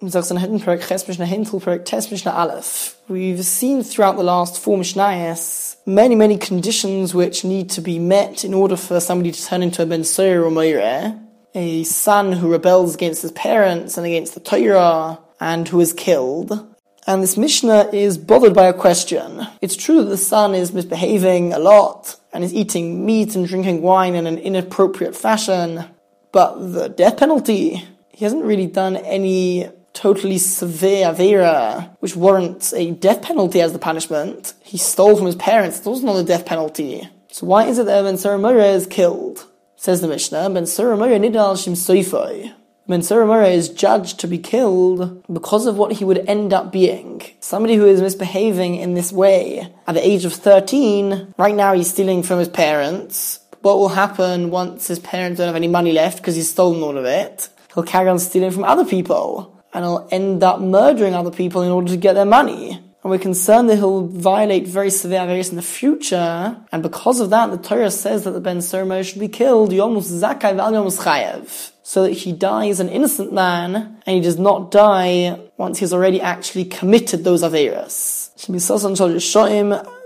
We've seen throughout the last four Mishnayos many, many conditions which need to be met in order for somebody to turn into a Ben Soyer or Moireh, a son who rebels against his parents and against the Torah, and who is killed. And this Mishnah is bothered by a question. It's true that the son is misbehaving a lot and is eating meat and drinking wine in an inappropriate fashion, but the death penalty, he hasn't really done any totally severe Avera, which warrants a death penalty as the punishment. He stole from his parents, that was not a death penalty. So why is it that Ben Saramura is killed? Says the Mishnah, Ben Saramura nidal shim soifoi. Ben Saramura is judged to be killed because of what he would end up being. Somebody who is misbehaving in this way at the age of 13, right now he's stealing from his parents. What will happen once his parents don't have any money left because he's stolen all of it? He'll carry on stealing from other people and he'll end up murdering other people in order to get their money. And we're concerned that he'll violate very severe averis in the future. And because of that, the Torah says that the Ben Sermo should be killed, Yomus Zakai Yomus Chayev. So that he dies an innocent man, and he does not die once he's already actually committed those averis.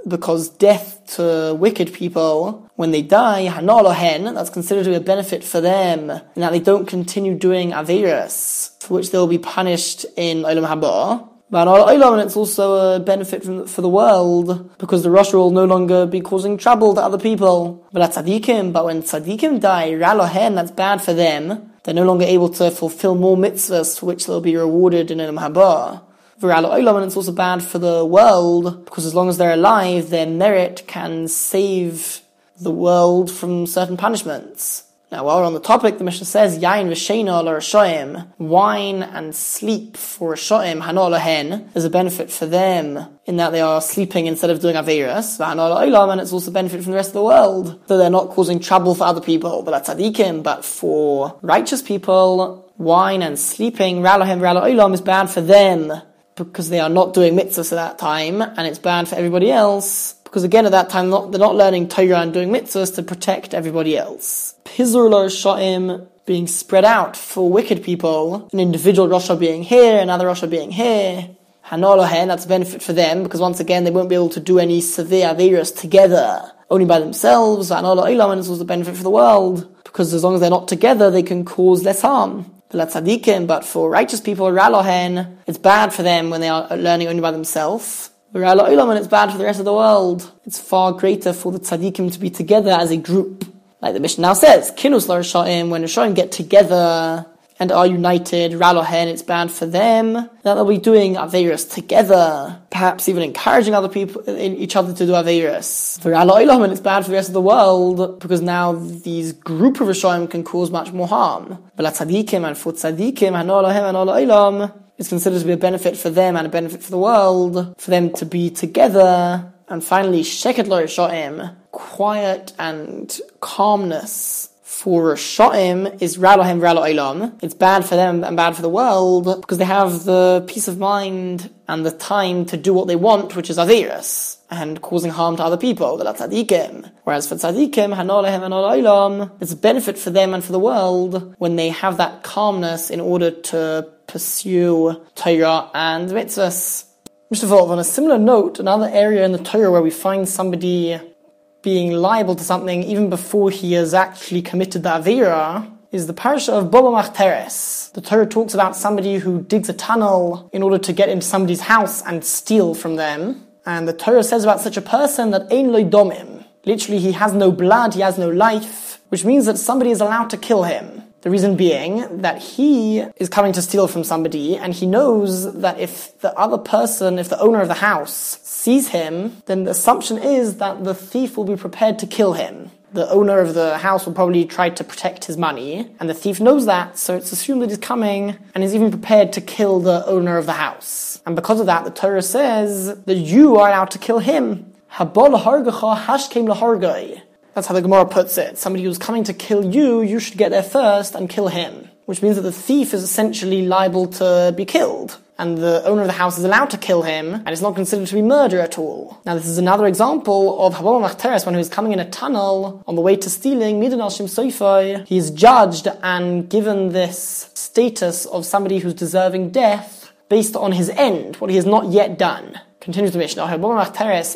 Because death to wicked people, when they die, Hanalohen, that's considered to be a benefit for them, and that they don't continue doing averis for which they'll be punished in Olam Haba. But Olam, and it's also a benefit for the world, because the Rasha will no longer be causing trouble to other people. But at Tzadikim, but when Tzadikim die, Ralohen, that's bad for them. They're no longer able to fulfill more mitzvahs for which they'll be rewarded in Olam Haba. Olam, and it's also bad for the world, because as long as they're alive, their merit can save the world from certain punishments. Now, while we're on the topic, the Mishnah says, Yain v'sheina l'rashoim, wine and sleep for rashoim, hano lohen, is a benefit for them in that they are sleeping instead of doing averas, v'hano lo'olam, and it's also a benefit from the rest of the world, though they're not causing trouble for other people, but that's tzadikim, but for righteous people, wine and sleeping, ralohem, ralo is bad for them, because they are not doing mitzvahs at that time, and it's bad for everybody else, because again, at that time, not, they're not learning Torah and doing mitzvahs to protect everybody else. Pizur Sha'im being spread out for wicked people, an individual Rasha being here, another Rasha being here. Hanolohen, that's a benefit for them, because once again, they won't be able to do any severe Averas together, only by themselves. Hanolo Ilam, and it's also a benefit for the world, because as long as they're not together, they can cause less harm. But for righteous people, Ralohen, it's bad for them when they are learning only by themselves and it's bad for the rest of the world. It's far greater for the tzaddikim to be together as a group. Like the Mishnah now says, Kinus Larasha'im, when Rishayim get together and are united, Ralohen, it's bad for them. That they'll be doing Averis together, perhaps even encouraging other people, in each other to do Averis. For Ralo'ilam, and it's bad for the rest of the world, because now these group of Rishayim can cause much more harm. But tzaddikim and for tzaddikim, and is considered to be a benefit for them and a benefit for the world, for them to be together. And finally, Sheket Lo Sho'im, quiet and calmness for Sha'im is Ralohem Ralo Olam. It's bad for them and bad for the world because they have the peace of mind and the time to do what they want, which is Avirus, and causing harm to other people, the Tzadikim. Whereas for Tzadikim, Hanolehem Hanol Olam, it's a benefit for them and for the world when they have that calmness in order to pursue Torah and mitzvahs. Mishnah on a similar note, another area in the Torah where we find somebody being liable to something even before he has actually committed the Avira is the parasha of Boba Machteres. The Torah talks about somebody who digs a tunnel in order to get into somebody's house and steal from them. And the Torah says about such a person that Ein Loy Domim. Literally, he has no blood, he has no life, which means that somebody is allowed to kill him. The reason being that he is coming to steal from somebody and he knows that if the other person, if the owner of the house sees him, then the assumption is that the thief will be prepared to kill him. The owner of the house will probably try to protect his money, and the thief knows that, so it's assumed that he's coming and is even prepared to kill the owner of the house. And because of that, the Torah says that you are allowed to kill him. That's how the Gemara puts it. Somebody who's coming to kill you, you should get there first and kill him. Which means that the thief is essentially liable to be killed. and the owner of the house is allowed to kill him, and it's not considered to be murder at all. Now, this is another example of Habama Machteres, one who is coming in a tunnel on the way to stealing, Midan al Shim He is judged and given this status of somebody who's deserving death based on his end, what he has not yet done. Continues the Mishnah.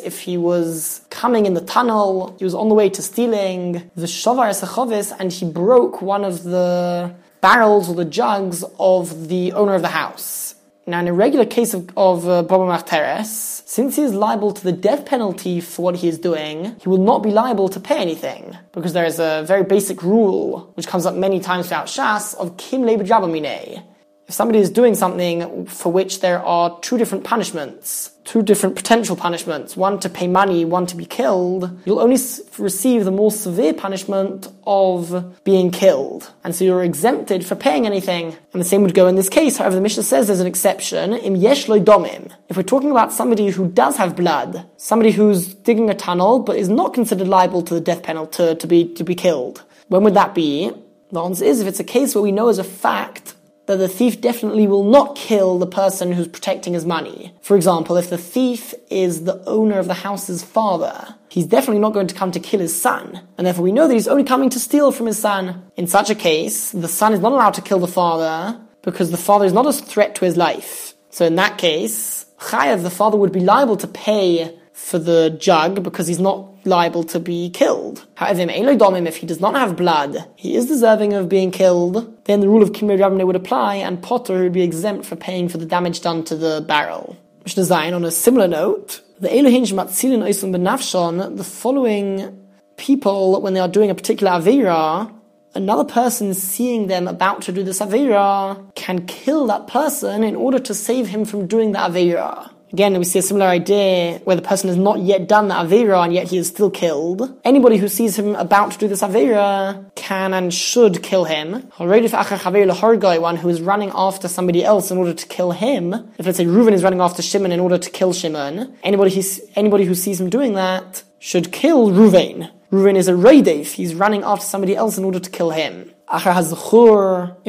If he was coming in the tunnel, he was on the way to stealing the Shavar Sechovis, and he broke one of the barrels or the jugs of the owner of the house. Now, in a regular case of, of uh, Teres, since he is liable to the death penalty for what he is doing, he will not be liable to pay anything. Because there is a very basic rule, which comes up many times throughout Shas, of Kim Leib Jabamine. If somebody is doing something for which there are two different punishments, two different potential punishments, one to pay money, one to be killed, you'll only receive the more severe punishment of being killed. And so you're exempted for paying anything. And the same would go in this case. However, the Mishnah says there's an exception, im yesh domim. If we're talking about somebody who does have blood, somebody who's digging a tunnel but is not considered liable to the death penalty to, to be, to be killed, when would that be? The answer is if it's a case where we know as a fact that the thief definitely will not kill the person who's protecting his money. For example, if the thief is the owner of the house's father, he's definitely not going to come to kill his son. And therefore we know that he's only coming to steal from his son. In such a case, the son is not allowed to kill the father because the father is not a threat to his life. So in that case, Chayav, the father would be liable to pay for the jug because he's not liable to be killed. However, if he does not have blood, he is deserving of being killed, then the rule of Kimmer Rabne would apply and Potter would be exempt for paying for the damage done to the barrel. Mishnah Zayin, on a similar note, the Elohim Matzilin Oisim Benafshon, the following people, when they are doing a particular Avera, another person seeing them about to do this Avera can kill that person in order to save him from doing the Avera. Again, we see a similar idea where the person has not yet done the Avera and yet he is still killed. Anybody who sees him about to do this Avera can and should kill him. One who is running after somebody else in order to kill him. If let's say Reuven is running after Shimon in order to kill Shimon, anybody, anybody who sees him doing that should kill Reuven. Reuven is a Raidef. He's running after somebody else in order to kill him. If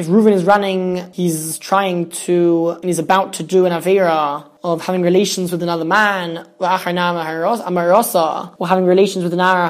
Reuven is running, he's trying to, and he's about to do an Avera of having relations with another man, or having relations with an Ara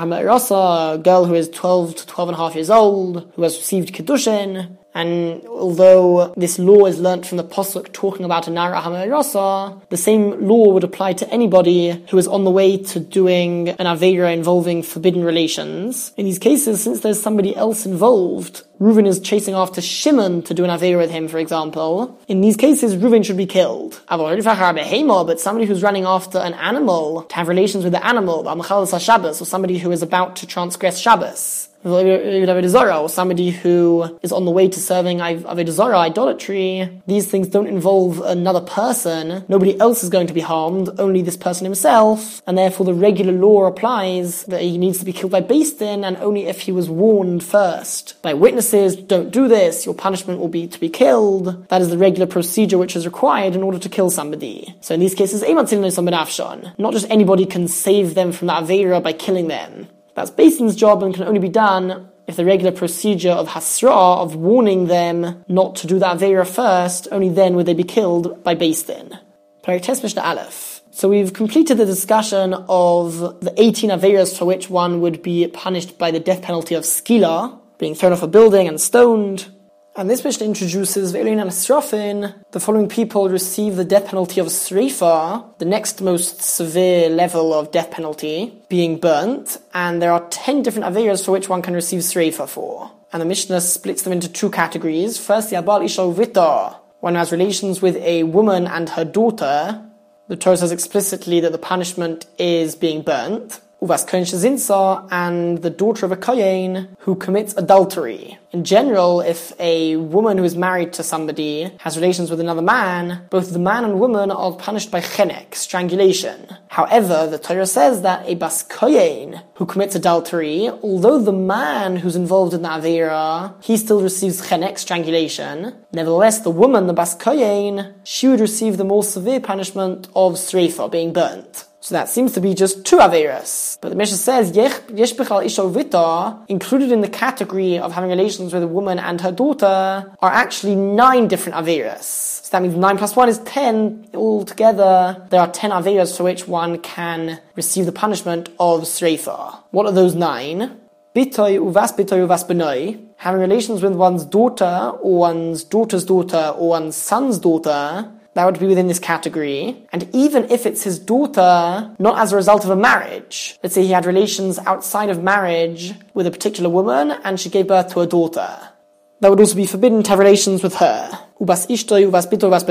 a girl who is 12 to 12 and a half years old, who has received Kiddushin, and although this law is learnt from the Pasuk talking about a Nara Hamarasa, the same law would apply to anybody who is on the way to doing an Avera involving forbidden relations. In these cases, since there's somebody else involved, Reuven is chasing after Shimon to do an Avera with him, for example. In these cases, Reuven should be killed. But somebody who's running after an animal to have relations with the animal, or somebody who is about to transgress Shabbos or somebody who is on the way to serving Avodah idolatry, these things don't involve another person. Nobody else is going to be harmed, only this person himself, and therefore the regular law applies that he needs to be killed by Din, and only if he was warned first by witnesses, don't do this, your punishment will be to be killed. That is the regular procedure which is required in order to kill somebody. So in these cases, not just anybody can save them from that Avera by killing them. That's Beis Din's job and can only be done if the regular procedure of Hasra, of warning them not to do that Avera first, only then would they be killed by Beis Din. Aleph. So we've completed the discussion of the 18 Averas for which one would be punished by the death penalty of Skila, being thrown off a building and stoned, and this Mishnah introduces Ve'elin and. The following people receive the death penalty of Sreifa, the next most severe level of death penalty, being burnt. And there are 10 different Averas for which one can receive Sreifa for. And the Mishnah splits them into two categories. First, the Abal Isha Vita, one who has relations with a woman and her daughter. The Torah says explicitly that the punishment is being burnt. Uvas Shazinsa and the daughter of a Kohen who commits adultery. In general, if a woman who is married to somebody has relations with another man, both the man and woman are punished by chenek, strangulation. However, the Torah says that a bas kohen who commits adultery, although the man who's involved in the avera, he still receives chenek, strangulation. Nevertheless, the woman, the bas kohen, she would receive the more severe punishment of sreifa, being burnt. So that seems to be just two Averas. But the Mishnah says, Yesh Bichal Isho Vita, included in the category of having relations with a woman and her daughter, are actually nine different Averas. So that means 9 plus 1 is 10. Altogether, there are 10 Averas for which one can receive the punishment of Sreifa. What are those nine? Bitoy uvas bitoy uvas benoi, having relations with one's daughter, or one's daughter's daughter, or one's son's daughter, that would be within this category. And even if it's his daughter, not as a result of a marriage, let's say he had relations outside of marriage with a particular woman and she gave birth to a daughter, that would also be forbidden to have relations with her. Ubas ishtoi, ubas bito, ubas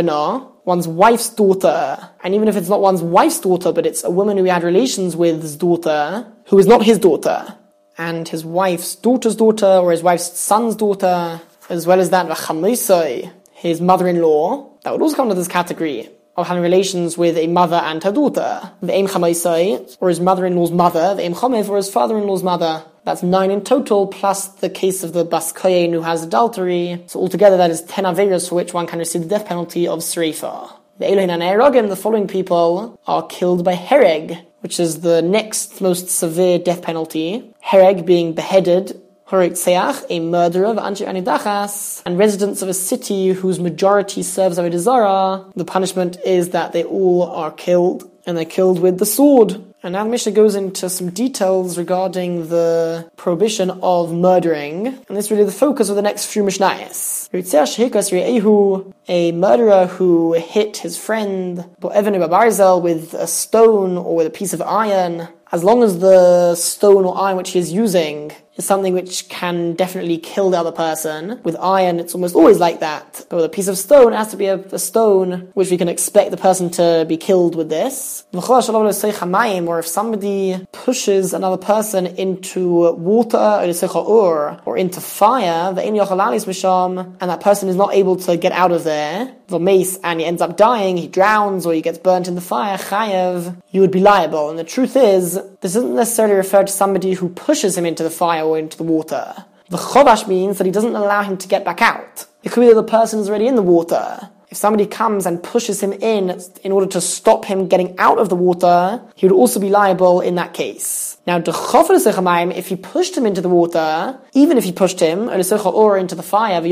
one's wife's daughter. And even if it's not one's wife's daughter, but it's a woman who he had relations with's daughter, who is not his daughter, and his wife's daughter's daughter or his wife's son's daughter, as well as that his mother-in-law, that would also come under this category of having relations with a mother and her daughter. The or his mother-in-law's mother, the or his father-in-law's mother. That's nine in total, plus the case of the Baskayin who has adultery. So altogether that is ten Averas for which one can receive the death penalty of Sreifa. The Elohim and Erogim, the following people, are killed by Hereg, which is the next most severe death penalty. Hereg being beheaded, Horitzeach, a murderer of Anshi Anidachas, and residents of a city whose majority serves Avodah The punishment is that they all are killed, and they're killed with the sword. And now the Mishnah goes into some details regarding the prohibition of murdering, and this is really the focus of the next few Mishnayos. A murderer who hit his friend Evanu Barzel with a stone or with a piece of iron, as long as the stone or iron which he is using is something which can definitely kill the other person. With iron, it's almost always like that. But with a piece of stone, it has to be a, a stone which we can expect the person to be killed with this. Or if somebody pushes another person into water or into fire, and that person is not able to get out of there, mace, and he ends up dying, he drowns, or he gets burnt in the fire, chayev, you would be liable. And the truth is, this doesn't necessarily refer to somebody who pushes him into the fire or into the water. The chovash means that he doesn't allow him to get back out. It could be that the person is already in the water. If somebody comes and pushes him in in order to stop him getting out of the water, he would also be liable in that case. Now, if he pushed him into the water, even if he pushed him, or into the fire,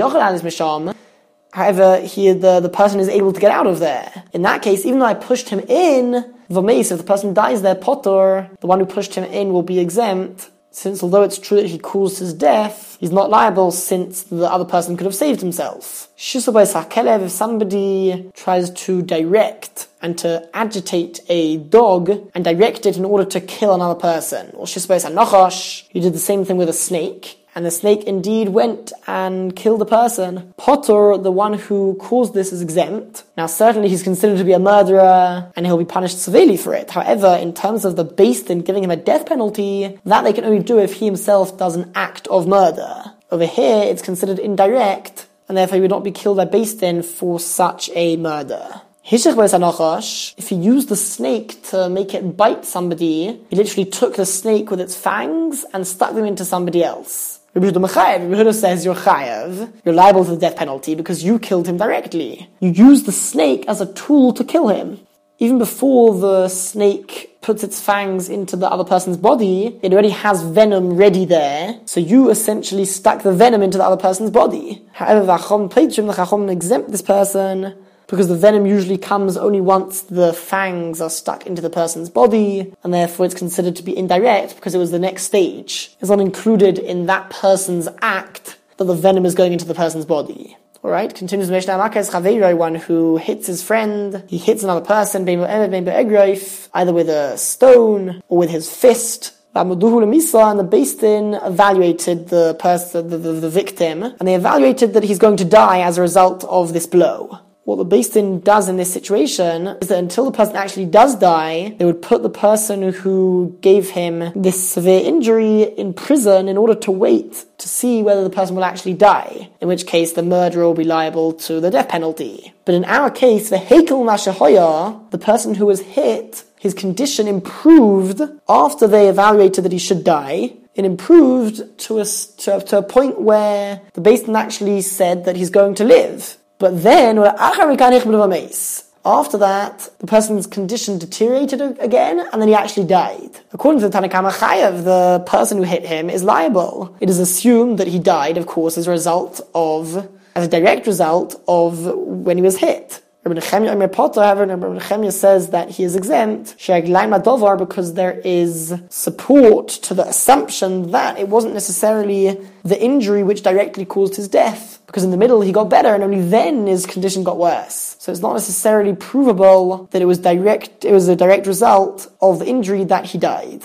however, he, the, the person is able to get out of there. In that case, even though I pushed him in, V'meis, if the person dies there, potter, the one who pushed him in will be exempt, since although it's true that he caused his death, he's not liable since the other person could have saved himself. Shisobesah Kelev, if somebody tries to direct and to agitate a dog and direct it in order to kill another person, or you did the same thing with a snake, and the snake indeed went and killed a person. Potter, the one who caused this, is exempt. Now, certainly he's considered to be a murderer, and he'll be punished severely for it. However, in terms of the Beis Din giving him a death penalty, that they can only do if he himself does an act of murder. Over here, it's considered indirect, and therefore he would not be killed by Beis Din for such a murder. If he used the snake to make it bite somebody, he literally took the snake with its fangs and stuck them into somebody else. Rabbi Yehuda says you're chayav, you're liable to the death penalty because you killed him directly. You used the snake as a tool to kill him. Even before the snake puts its fangs into the other person's body, it already has venom ready there. So you essentially stuck the venom into the other person's body. However, the Chacham exempt this person because the venom usually comes only once the fangs are stuck into the person's body, and therefore it's considered to be indirect because it was the next stage. It's not included in that person's act that the venom is going into the person's body. Alright, continues Mishnah Makas Chaveiroi, one who hits his friend, he hits another person, either with a stone or with his fist, and the Din evaluated the person, the, the, the, victim, and they evaluated that he's going to die as a result of this blow what the Beis Din does in this situation is that until the person actually does die, they would put the person who gave him this severe injury in prison in order to wait to see whether the person will actually die, in which case the murderer will be liable to the death penalty. But in our case, the Hekel Mashahoya, the person who was hit, his condition improved after they evaluated that he should die, it improved to a, to, to a point where the Beis Din actually said that he's going to live. But then, after that, the person's condition deteriorated again, and then he actually died. According to the Tanna Kamma Chayav, the person who hit him is liable. It is assumed that he died, of course, as a result of, as a direct result of when he was hit. Rabbi Nechemia says that he is exempt, because there is support to the assumption that it wasn't necessarily the injury which directly caused his death, because in the middle he got better and only then his condition got worse. So it's not necessarily provable that it was direct, it was a direct result of the injury that he died.